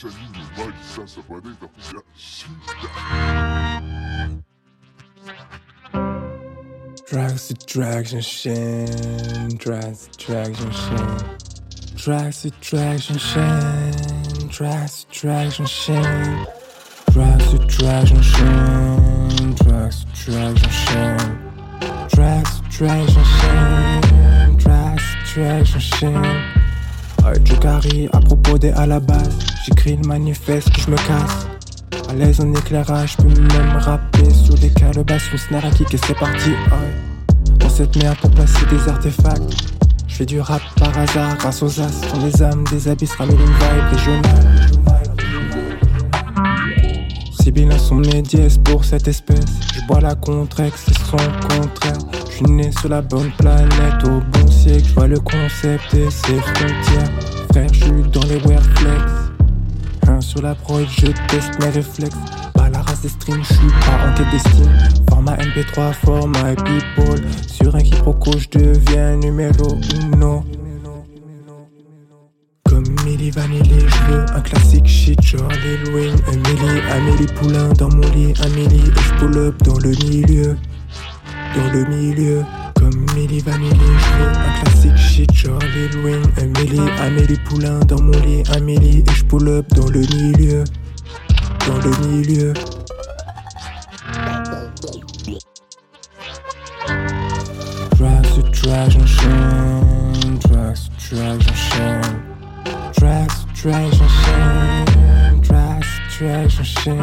Ça, ça va être un Drugs to drugs and shit. Drugs to drugs and shit. Drugs to drugs and shit. Drugs to drugs and shit. Drugs to drugs and shit. Drugs to drugs and. À propos des à la base, j'écris le manifeste je me casse. À l'aise en éclairage, je peux même rapper sur des calebasses, une snare à kick et c'est parti. Dans cette merde pour placer des artefacts. Je du rap par hasard grâce aux as. Sont les âmes des abysses, ramène une vibe régionale. Sont mes pour cette espèce. Je bois la contrex, c'est son contraire. Je suis né sur la bonne planète, au bon siècle. Je vois le concept et ses frontières. Frère, je suis dans les wearflex. Un sur la prod, je teste mes réflexes. Pas la race des streams, je suis pas en quête d'estime. Format MP3, format people. Sur un quiproquo, je deviens numéro uno. Milli Vanilli, je veux un classique shit, genre Lil Wayne, Amélie, Amélie Poulain dans mon lit, Amélie, et je pull up dans le milieu, dans le milieu. Comme Milli Vanilli, je veux un classique shit, genre Lil Wayne, Amélie, Amélie Poulain dans mon lit, Amélie, et je pull up dans le milieu, dans le milieu. Drugs to drugs and treasure 伤心